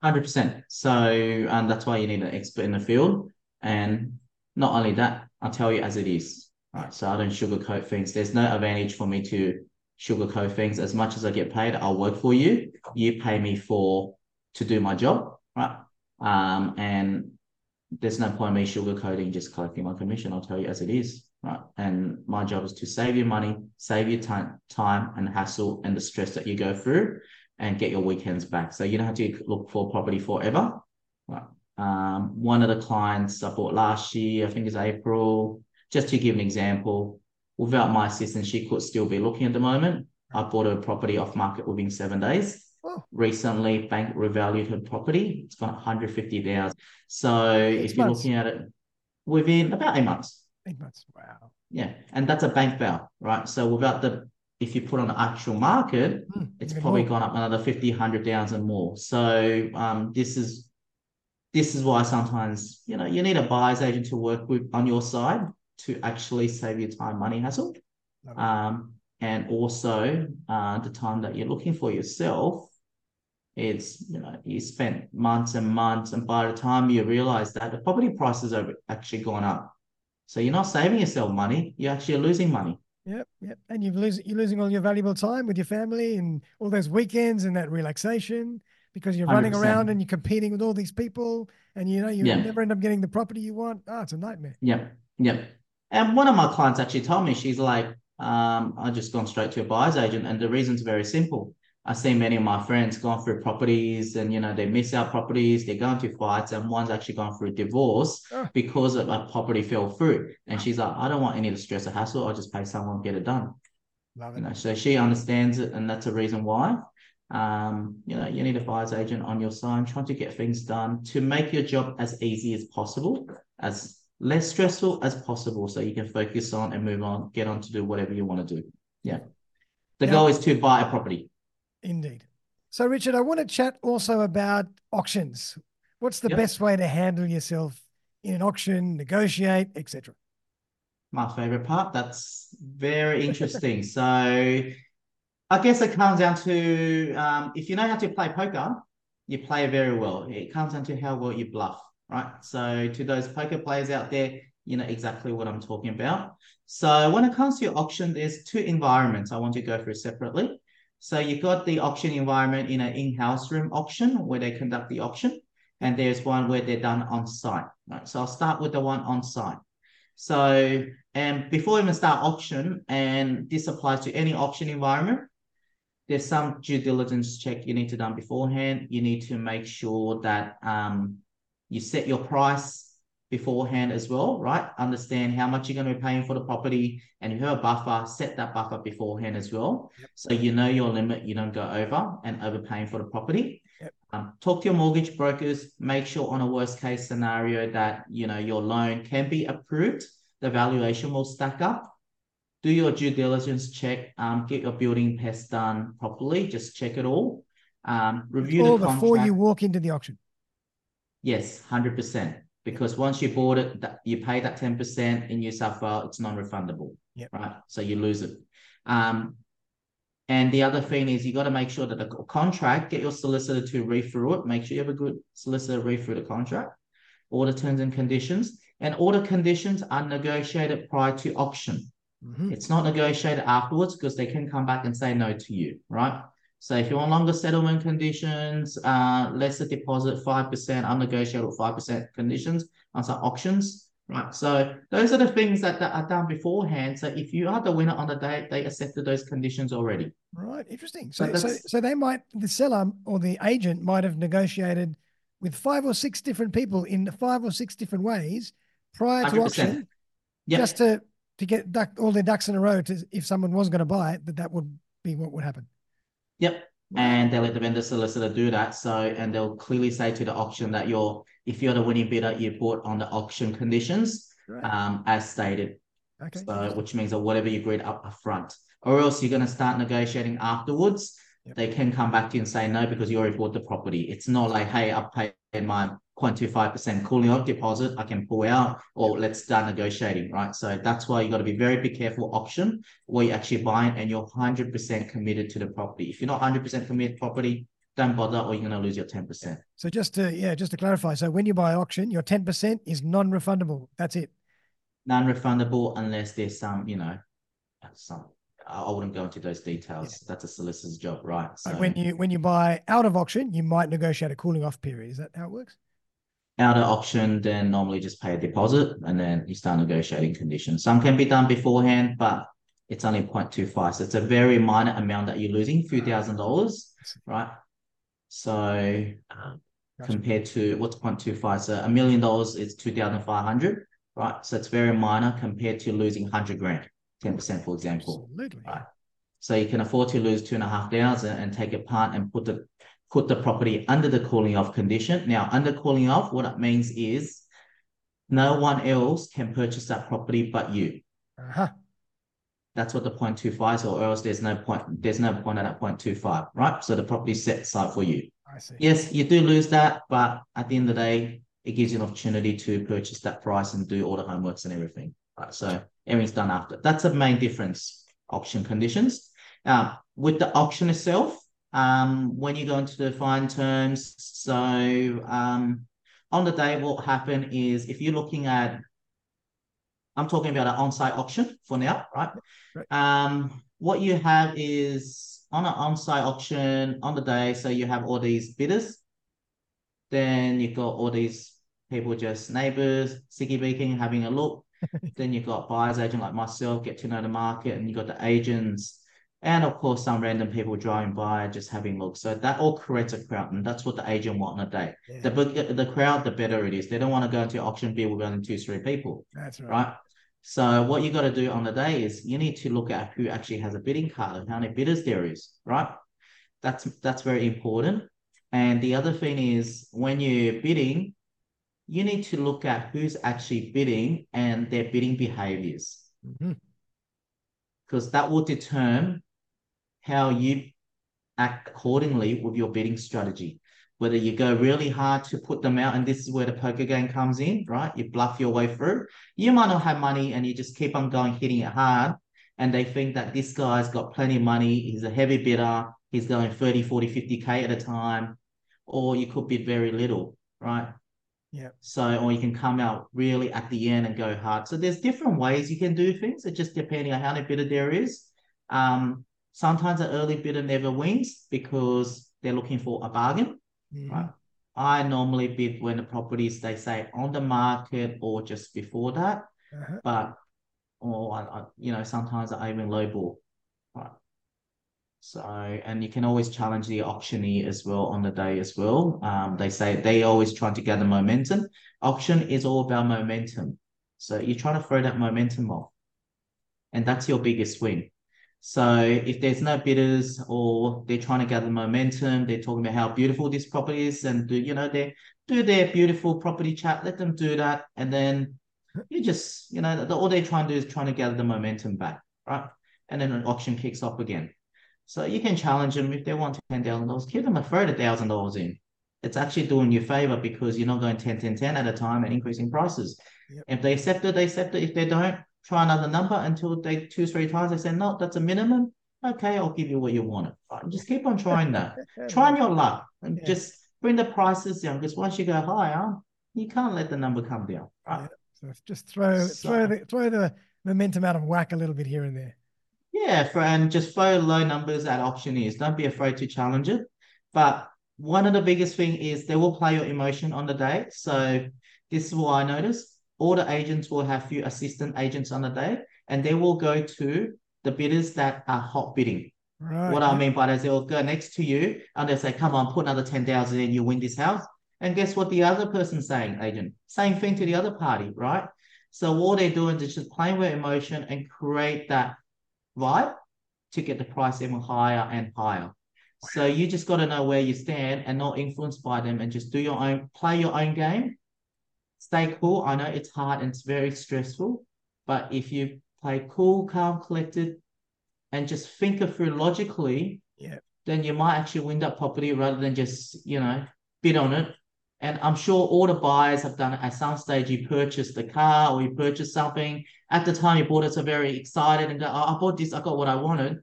Hundred percent. So um, that's why you need an expert in the field. And not only that, I'll tell you as it is. Right. So I don't sugarcoat things. There's no advantage for me to sugarcoat things. As much as I get paid, I'll work for you. You pay me for to do my job. Right. Um, and there's no point in me sugarcoating just collecting my commission. I'll tell you as it is, right? And my job is to save you money, save you time, time and hassle and the stress that you go through, and get your weekends back. So you don't have to look for property forever. Right. Um, one of the clients I bought last year, I think it's April. Just to give an example, without my assistance, she could still be looking at the moment. I bought a property off market within seven days. Oh. Recently, bank revalued her property. It's gone 150,000. So if you're looking at it within about eight months. Eight months. Wow. Yeah. And that's a bank val, right? So without the, if you put on the actual market, mm, it's probably more. gone up another 50, 100,000 more. So um, this is, this is why sometimes, you know, you need a buyer's agent to work with on your side to actually save you time, money, hassle. Um, and also uh, the time that you're looking for yourself it's you know you spent months and months and by the time you realize that the property prices have actually gone up so you're not saving yourself money you're actually losing money yep yep. And you're losing you're losing all your valuable time with your family and all those weekends and that relaxation because you're 100%. running around and you're competing with all these people and you know you yeah. never end up getting the property you want. Oh it's a nightmare. Yep yep. And one of my clients actually told me she's like um, I just gone straight to a buyer's agent and the reason's very simple I see many of my friends going through properties and, you know, they miss out properties, they're going to fights, and one's actually gone through divorce oh. because of a property fell through. And she's like, I don't want any of the stress or hassle. I'll just pay someone get it done. Love it. You know, so she understands it, and that's a reason why. Um, you know, you need a buyer's agent on your side, trying to get things done to make your job as easy as possible, as less stressful as possible, so you can focus on and move on, get on to do whatever you want to do. Yeah. The yeah. goal is to buy a property. Indeed. So, Richard, I want to chat also about auctions. What's the yep. best way to handle yourself in an auction, negotiate, etc.? My favorite part. That's very interesting. so, I guess it comes down to um, if you know how to play poker, you play very well. It comes down to how well you bluff, right? So, to those poker players out there, you know exactly what I'm talking about. So, when it comes to auction, there's two environments I want to go through separately. So you've got the auction environment in an in-house room auction where they conduct the auction, and there's one where they're done on site. Right? So I'll start with the one on site. So, and before we even start auction, and this applies to any auction environment, there's some due diligence check you need to done beforehand. You need to make sure that um, you set your price beforehand as well, right? Understand how much you're going to be paying for the property, and if you have a buffer, set that buffer beforehand as well, yep. so you know your limit. You don't go over and overpaying for the property. Yep. Um, talk to your mortgage brokers. Make sure on a worst case scenario that you know your loan can be approved. The valuation will stack up. Do your due diligence check. Um, get your building pests done properly. Just check it all. Um, review all the contract. before you walk into the auction. Yes, hundred percent because once you bought it, that you pay that 10% in New South Wales, it's non-refundable. Yep. Right. So you lose it. Um, and the other thing is you got to make sure that the contract, get your solicitor to read through it. Make sure you have a good solicitor read through the contract, all the terms and conditions. And all the conditions are negotiated prior to auction. Mm-hmm. It's not negotiated afterwards because they can come back and say no to you, right? So if you want longer settlement conditions, uh, lesser deposit, 5%, unnegotiable 5% conditions on some auctions, right? So those are the things that, that are done beforehand. So if you are the winner on the day, they accepted those conditions already. Right, interesting. So, so, so they might, the seller or the agent might have negotiated with five or six different people in five or six different ways prior to 100%. auction, Yep. just to to get duck, all their ducks in a row. To if someone was going to buy it, that that would be what would happen. Yep. And they let the vendor solicitor do that. So, and they'll clearly say to the auction that you're, if you're the winning bidder, you bought on the auction conditions, Right. um, as stated. Okay. So, which means that whatever you agreed up front, or else you're going to start negotiating afterwards. Yep. They can come back to you and say no because you already bought the property. It's not like, hey, I paid my 0.25% cooling off deposit, I can pull out, or let's start negotiating, right? So that's why you got to be very, be careful auction where you're actually buying and you're 100% committed to the property. If you're not 100% committed property, don't bother or you're going to lose your 10%. So just to yeah, just to clarify, so when you buy auction, your ten percent is non-refundable. That's it. Non-refundable unless there's some, you know, some. I wouldn't go into those details. That's a solicitor's job, right? So But when you when you buy out of auction, you might negotiate a cooling off period. Is that how it works? out of auction, then normally just pay a deposit and then you start negotiating conditions. Some can be done beforehand, but it's only 0.25. So it's a very minor amount that you're losing, a few thousand dollars, right? So um, Gotcha. compared to what's 0.25? So a million dollars is 2,500, right? So it's very minor compared to losing 100 grand, 10%, for example. Absolutely. Right. So you can afford to lose two and a half thousand and take a punt and put the put the property under the cooling off condition. Now, under cooling off, what it means is no one else can purchase that property but you. Uh-huh. That's what the 0.25 is, or else there's no point, there's no point at that 0.25, right? So the property set aside for you. I see. Yes, you do lose that, but at the end of the day, it gives you an opportunity to purchase that price and do all the homeworks and everything. Right. So everything's done after. That's the main difference, auction conditions. Now, with the auction itself, um, when you go into the fine terms, so um, on the day, what happen is if you're looking at, I'm talking about an on-site auction for now, right? Right. Um, what you have is on an on-site auction on the day, so you have all these bidders, then you got all these people just neighbors, sticky beaking, having a look. (laughs) then you've got buyers agent like myself, get to know the market, and you've got the agents, and of course some random people driving by just having a look. So that all creates a crowd, and that's what the agent want on a day. Yeah, The bigger the crowd, the better it is. They don't want to go into auction bid with only two, three people that's right. right? So what you got to do on the day is you need to look at who actually has a bidding card and how many bidders there is, right? That's that's very important. And the other thing is when you're bidding, you need to look at who's actually bidding and their bidding behaviors mm-hmm. because that will determine how you act accordingly with your bidding strategy. Whether you go really hard to put them out, and this is where the poker game comes in, right? You bluff your way through. You might not have money and you just keep on going, hitting it hard. And they think that this guy's got plenty of money. He's a heavy bidder. He's going 30, 40, 50K at a time. Or you could bid very little, right? Yeah. So, or you can come out really at the end and go hard. So there's different ways you can do things. It just depending on how many bidder there is. Um, sometimes an early bidder never wins because they're looking for a bargain. Mhm. Right. I normally bid when the properties they say on the market or just before that, Uh-huh. but or I, I, you know sometimes I even lowball. Right. So and you can always challenge the auctioneer as well on the day as well. Um, they say they always trying to gather momentum. Auction is all about momentum. So you're trying to throw that momentum off, and that's your biggest win. So if there's no bidders or they're trying to gather momentum, they're talking about how beautiful this property is and do you know they do their beautiful property chat, let them do that, and then you just you know all they're trying to do is trying to gather the momentum back, right? And then an auction kicks off again. So you can challenge them if they want ten thousand dollars, give them a of thousand dollars in. It's actually doing you a favor because you're not going 10, 10, 10 at a time and increasing prices. Yep. If they accept it, they accept it. If they don't, try another number until they two, three times they say, no, that's a minimum. Okay, I'll give you what you want. Right, Just keep on trying that. (laughs) Trying your luck and Yeah. just bring the prices down because once you go higher, you can't let the number come down. Right? So just throw So- throw the throw the momentum out of whack a little bit here and there. Yeah, for, and just throw low numbers at auctioneers. Don't be afraid to challenge it. But one of the biggest thing is they will play your emotion on the day. So this is what I noticed. All the agents will have few assistant agents on the day, and they will go to the bidders that are hot bidding. Right. What I mean by that is they'll go next to you and they'll say, "Come on, put another ten thousand in, you win this house." And guess what the other person's saying, agent? Same thing to the other party, right? So all they're doing is just playing with emotion and create that vibe to get the price even higher and higher. So you just got to know where you stand and not influenced by them and just do your own, play your own game. Stay cool. I know it's hard and it's very stressful, but if you play cool, calm, collected, and just think it through logically, Yeah. then you might actually win that property rather than just, you know, bid on it. And I'm sure all the buyers have done it at some stage. You purchased a car or you purchased something. At the time you bought it, so very excited and go, oh, I bought this, I got what I wanted.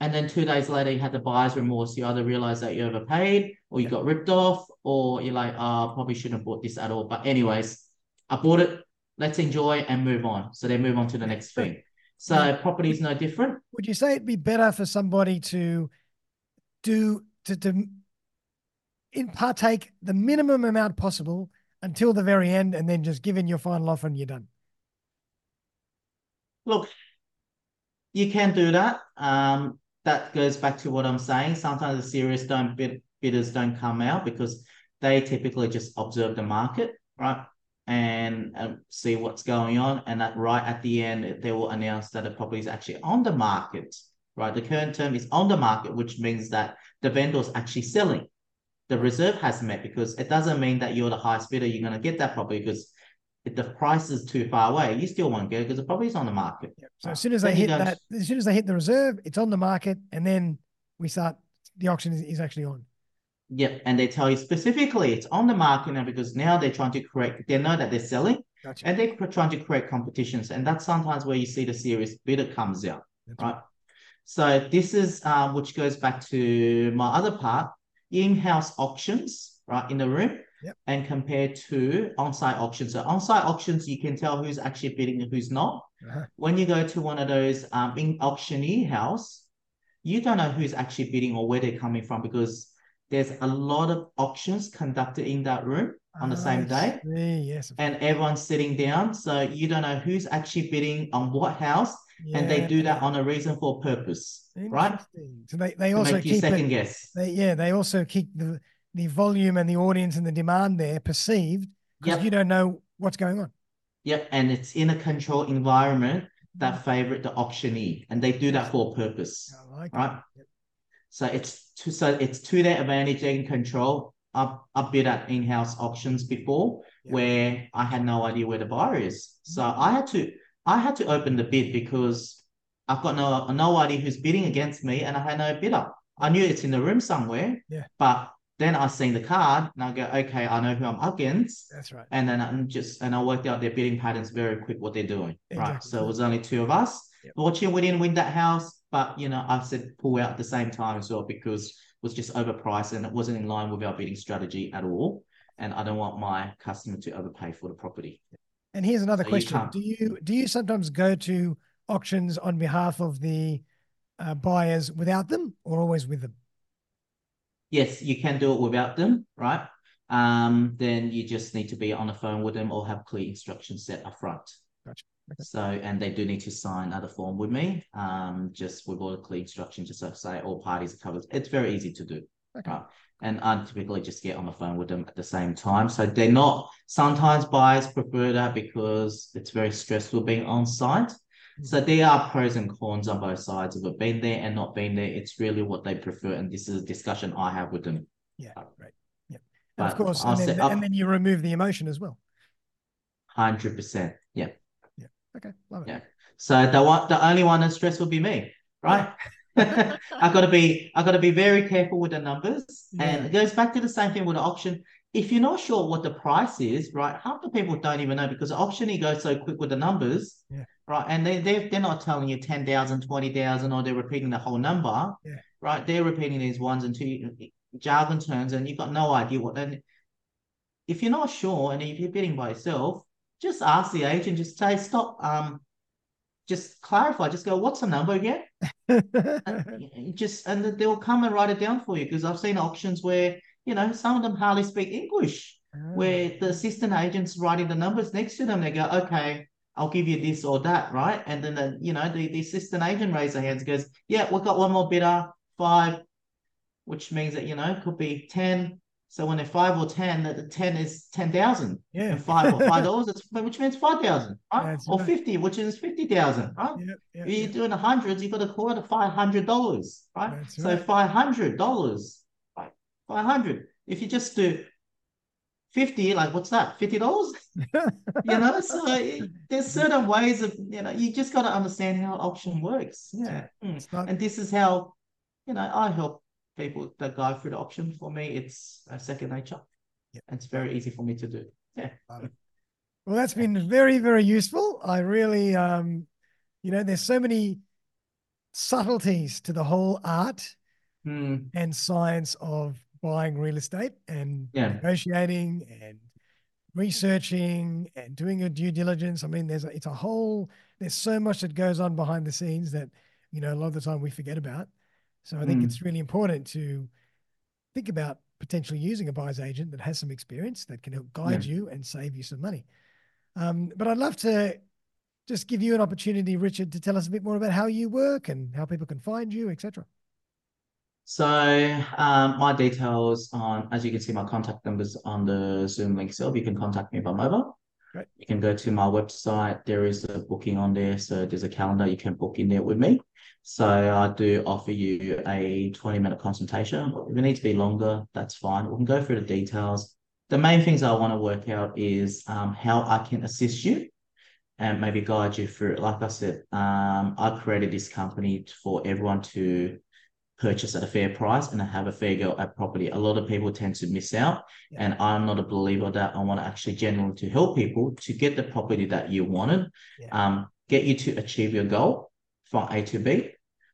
And then two days later, you had the buyer's remorse. You either realize that you overpaid or you got ripped off, or you're like, oh, probably shouldn't have bought this at all. But, anyways, I bought it. Let's enjoy and move on. So they move on to the next thing. So Yeah. property is no different. Would you say it'd be better for somebody to do to to in partake the minimum amount possible until the very end, and then just give in your final offer and you're done? Look, you can do that. Um, that goes back to what I'm saying. Sometimes the serious don't bid, bidders don't come out because they typically just observe the market, right? And, and see what's going on. And that right at the end, they will announce that the property is actually on the market, right? The current term is on the market, which means that the vendor is actually selling. The reserve has met because it doesn't mean that you're the highest bidder, you're going to get that property because if the price is too far away, you still won't get it because the property's on the market. So as soon as they Then you hit that, as soon as they hit the reserve, it's on the market, and then we start. The auction is, is actually on. Yep, and they tell you specifically it's on the market now because now they're trying to create. They know that they're selling, Gotcha. and they're trying to create competitions, and that's sometimes where you see the serious bidder comes out, That's right? So this is um, which goes back to my other part, in-house auctions, right, in the room, Yep. and compared to on-site auctions. So on-site auctions, you can tell who's actually bidding and who's not. Uh-huh. When you go to one of those um, in auctioneer house, you don't know who's actually bidding or where they're coming from because there's a lot of auctions conducted in that room on the same day see, Yes. and everyone's sitting down so you don't know who's actually bidding on what house and they do that on a reason for purpose right So they, they also make you keep second it, guess they, yeah, they also keep the the volume and the audience and the demand there perceived because Yep. you don't know what's going on. yep and it's in a controlled environment Mm. that favorite the auctioneer and they do that for a purpose like Right. Yep. So it's to so it's to their advantage. They can control. I've I've bid at in-house auctions before Yeah. where I had no idea where the buyer is. So Mhm. I had to I had to open the bid because I've got no no idea who's bidding against me, and I had no bidder. I knew it's in the room somewhere. Yeah. But then I seen the card and I go, okay, I know who I'm up against. That's right. And then I'm just and I worked out their bidding patterns very quick what they're doing. Right. So it was only two of us. Yep. Fortunately, we didn't win that house, but you know, I said pull out at the same time as well because it was just overpriced and it wasn't in line with our bidding strategy at all. And I don't want my customer to overpay for the property. And here's another So question: can't- Do you do you sometimes go to auctions on behalf of the uh, buyers without them, or always with them? Yes, you can do it without them, right? Um, then you just need to be on the phone with them or have clear instructions set up front. Gotcha. Okay. So, and they do need to sign another form with me, um, just with all the clear instructions, just to say all parties are covered. It's very easy to do. Okay. Right. And I typically just get on the phone with them at the same time. So they're not, sometimes buyers prefer that because it's very stressful being on site. Mm. So there are pros and cons on both sides of it. Being there and not being there, it's really what they prefer. And this is a discussion I have with them. Yeah, right. Yeah, and of course, and then, and then you remove the emotion as well. hundred percent. Yeah. Yeah. Okay, love it. Yeah. So the one, the only one that's stressed will be me, right? I got to be, I've got to be very careful with the numbers, and it goes back to the same thing with the auction. If you're not sure what the price is, right? Half the people don't even know because the auctioneer goes so quick with the numbers, Yeah. right? And they they they're not telling you 10,000, 20,000, or they're repeating the whole number, Yeah. right? They're repeating these ones and two jargon terms, and you've got no idea what. And if you're not sure, and if you're bidding by yourself, just ask the agent. Just say, stop. Um, just clarify. Just go. What's the number again? (laughs) And just and they'll come and write it down for you because I've seen auctions where you know some of them hardly speak English, ah. where the assistant agent's writing the numbers next to them. They go, okay, I'll give you this or that, right? And then the you know the, the assistant agent raises their hands, and goes, yeah, we've got one more bidder, five, which means that you know it could be ten. So when they're five or ten, that the ten is ten thousand. Yeah. And five or five (laughs) dollars, which means five thousand, right? That's or right. fifty, which is fifty thousand, right? Yeah, yeah, If you're yeah. doing the hundreds, you've got to call it a five hundred dollars, right? That's So right. five hundred dollars, right? Five hundred. If you just do fifty, like what's that? Fifty dollars? (laughs) you know, so it- there's certain ways of you know, you just got to understand how auction works. Yeah. Mm. Not- And this is how, you know, I help people that go through the auction For me, it's a second nature. Yeah. And it's very easy for me to do. Yeah. Well, that's been very, very useful. I really, um, you know, there's so many subtleties to the whole art Mm. and science of buying real estate and Yeah. negotiating and researching and doing your due diligence. I mean, there's a, it's a whole there's so much that goes on behind the scenes that you know a lot of the time we forget about. So I think Mm. it's really important to think about potentially using a buyer's agent that has some experience that can help guide you and save you some money. Um, but I'd love to just give you an opportunity, Richard, to tell us a bit more about how you work and how people can find you, etc. So um, my details on, as you can see, my contact numbers on the Zoom link itself. You can contact me by mobile. Great. You can go to my website. There is a booking on there, so there's a calendar you can book in there with me. So I do offer you a 20 minute consultation. If it needs to be longer, that's fine. We can go through the details. The main things I want to work out is um, how I can assist you and maybe guide you through it. Like I said, um, I created this company for everyone to purchase at a fair price and have a fair go at property. A lot of people tend to miss out, and I'm not a believer that I want to actually generally to help people to get the property that you wanted, Yeah. um, get you to achieve your goal from A to B,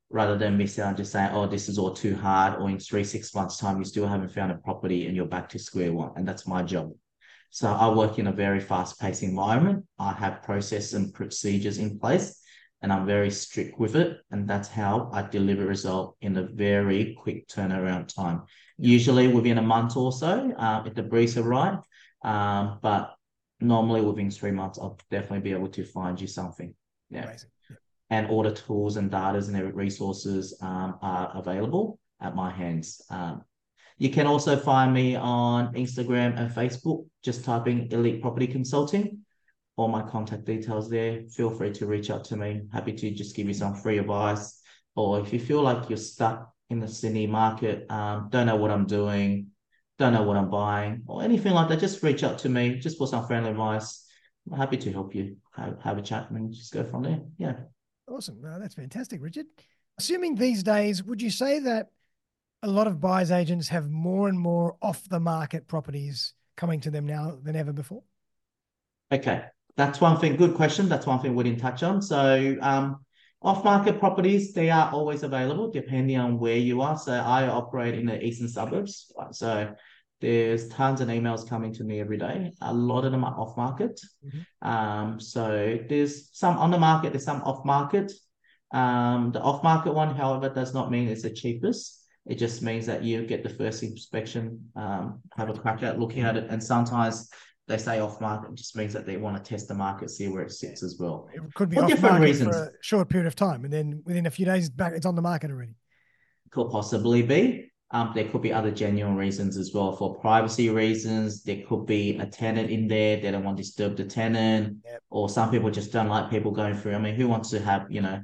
rather than miss out and just saying, "Oh, this is all too hard," or in three six months time you still haven't found a property and you're back to square one, and that's my job. So I work in a very fast-paced environment. I have processes and procedures in place, and I'm very strict with it. And that's how I deliver result in a very quick turnaround time. Usually within a month or so, uh, if the briefs are right. Um, but normally within three months, I'll definitely be able to find you something. Yeah Amazing. And all the tools and data and resources um, are available at my hands. Um, you can also find me on Instagram and Facebook. Just typing Elite Property Consulting. All my contact details there. Feel free to reach out to me. Happy to just give you some free advice. Or if you feel like you're stuck in the Sydney market, um, don't know what I'm doing, don't know what I'm buying, or anything like that, just reach out to me just for some friendly advice. I'm happy to help you have, have a chat and just go from there. Yeah. Awesome. No, that's fantastic, Richard. Assuming these days, would you say that a lot of buyers agents have more and more off the market properties coming to them now than ever before? Okay, that's one thing. Good question. That's one thing we didn't touch on. So, um, off-market properties they are always available depending on where you are. So, I operate in the eastern suburbs. So, there's tons of emails coming to me every day. A lot of them are off-market. Mhm. Um, so there's some on the market. There's some off-market. Um, the off-market one, however, does not mean it's the cheapest. It just means that you get the first inspection, um, have a crack at looking at it, and sometimes they say off market just means that they want to test the market, see where it sits as well. It could be For off different market reasons. for a short period of time, and then within a few days, back it's on the market already. Could possibly be. Um, there could be other genuine reasons as well for privacy reasons. There could be a tenant in there. They don't want to disturb the tenant, Yep. or some people just don't like people going through. I mean, who wants to have you know,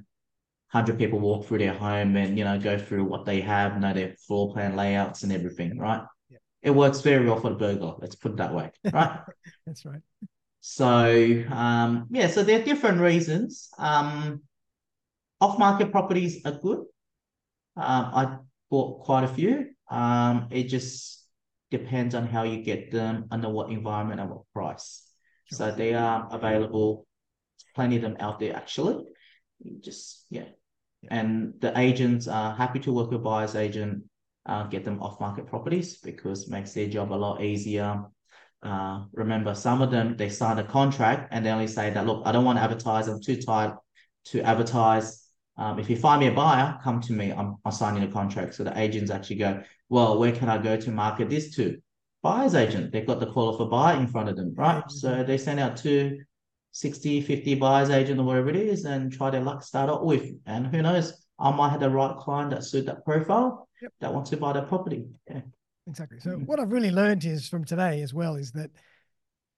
hundred people walk through their home and you know go through what they have, know their floor plan layouts and everything, right? Yep. It works very well for the burglar. Let's put it that way, (laughs) right? That's right. So um, yeah, so there are different reasons. Um, off-market properties are good. Um, I bought quite a few. Um, it just depends on how you get them, under what environment and what price. So they are available. Plenty of them out there actually. You just yeah. And the agents are happy to work with buyer's agent, uh, get them off-market properties because it makes their job a lot easier. Uh, remember, some of them they sign a contract and they only say that look, I don't want to advertise. I'm too tired to advertise. Um, if you find me a buyer, come to me. I'm, I'm signing a contract. So the agents actually go, well, where can I go to market this to? Buyer's agent. They've got the call for buyer in front of them, right? So they send out to 60, 50 buyer's agent or whatever it is and try their luck start off with. And who knows, I might have the right client that suit that profile Yep. that wants to buy that property. Yeah. Exactly. So what I've really learned is from today as well is that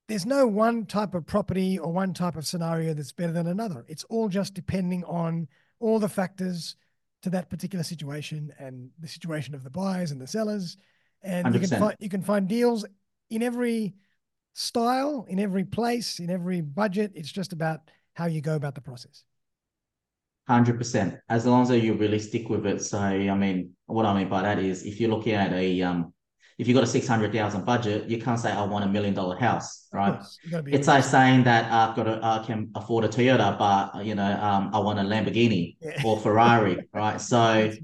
there's no one type of property or one type of scenario that's better than another. It's all just depending on all the factors to that particular situation and the situation of the buyers and the sellers. And you can find you can find deals in every style, in every place, in every budget. It's just about how you go about the process. Hundred percent. As long as you really stick with it. So, I mean, what I mean by that is, if you're looking at a um, if you've got a six hundred thousand budget, you can't say I want a million dollar house, right? course, you gotta be It's like saying that I've got a, I can afford a Toyota, but you know, um, I want a Lamborghini Yeah. or Ferrari, (laughs) right? So That's-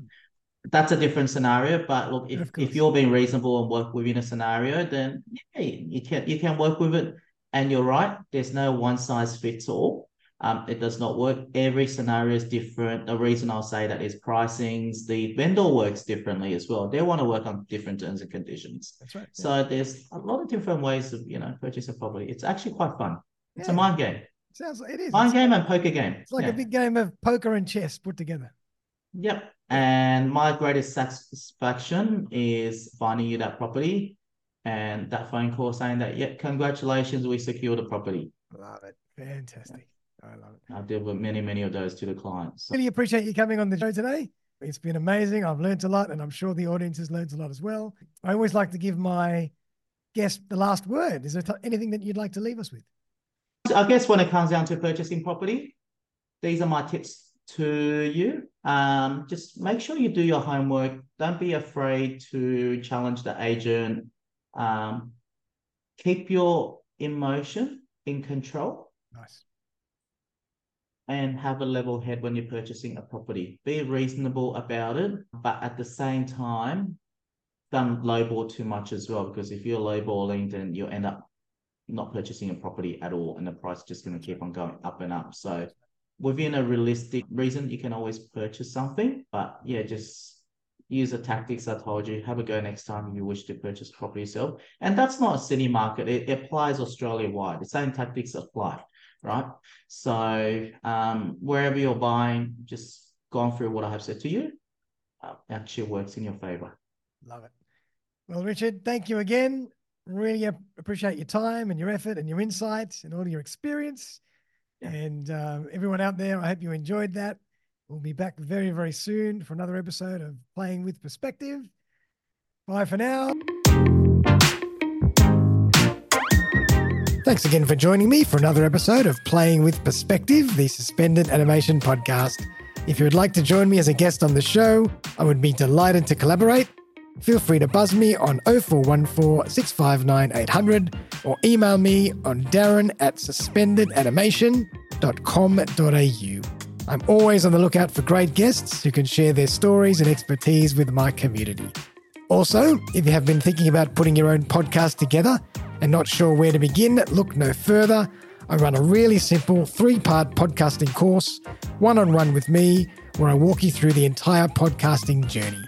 that's a different scenario. But look, if, if you're being reasonable and work within a scenario, then yeah, you can you can work with it. And you're right, there's no one size fits all. Um, it does not work. Every scenario is different. The reason I'll say that is pricings. The vendor works differently as well. They want to work on different terms and conditions. That's right. yeah. So there's a lot of different ways of you know purchase a property. It's actually quite fun. It's a Yeah. mind game, Sounds like it is. mind It's, game and poker game. it's like Yeah. a big game of poker and chess put together. Yep. And my greatest satisfaction is finding you that property and that phone call saying that, yeah, congratulations, we secured a property. Love it. Fantastic. I love it. I've dealt with many, many of those to the clients. Really appreciate you coming on the show today. It's been amazing. I've learned a lot, and I'm sure the audience has learned a lot as well. I always like to give my guest the last word. Is there t- anything that you'd like to leave us with? I guess when it comes down to purchasing property, these are my tips to you. Um, just make sure you do your homework. Don't be afraid to challenge the agent. Um, keep your emotion in control. Nice. And have a level head when you're purchasing a property. Be reasonable about it, but at the same time, don't lowball too much as well. Because if you're lowballing, then you'll end up not purchasing a property at all, and the price is just going to keep on going up and up. So, within a realistic reason, you can always purchase something. But yeah, just use the tactics I told you. Have a go next time if you wish to purchase property yourself. And that's not a Sydney market; it, it applies Australia wide. The same tactics apply right? So um, wherever you're buying, just going through what I have said to you, uh, actually works in your favor. Love it. Well, Richard, thank you again. Really appreciate your time and your effort and your insights and all your experience. Yeah. And um, everyone out there, I hope you enjoyed that. We'll be back very, very soon for another episode of Playing with Perspective. Bye for now. Thanks again for joining me for another episode of Playing with Perspective, the suspended animation podcast. If you would like to join me as a guest on the show, I would be delighted to collaborate. Feel free to buzz me on 0414 659 800 or email me on darren at suspendedanimation.com.au. I'm always on the lookout for great guests who can share their stories and expertise with my community. Also, if you have been thinking about putting your own podcast together and not sure where to begin, look no further. I run a really simple three part podcasting course, one on one with me, where I walk you through the entire podcasting journey.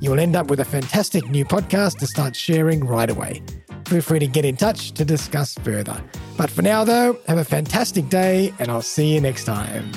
You'll end up with a fantastic new podcast to start sharing right away. Feel free to get in touch to discuss further. But for now, though, have a fantastic day, and I'll see you next time.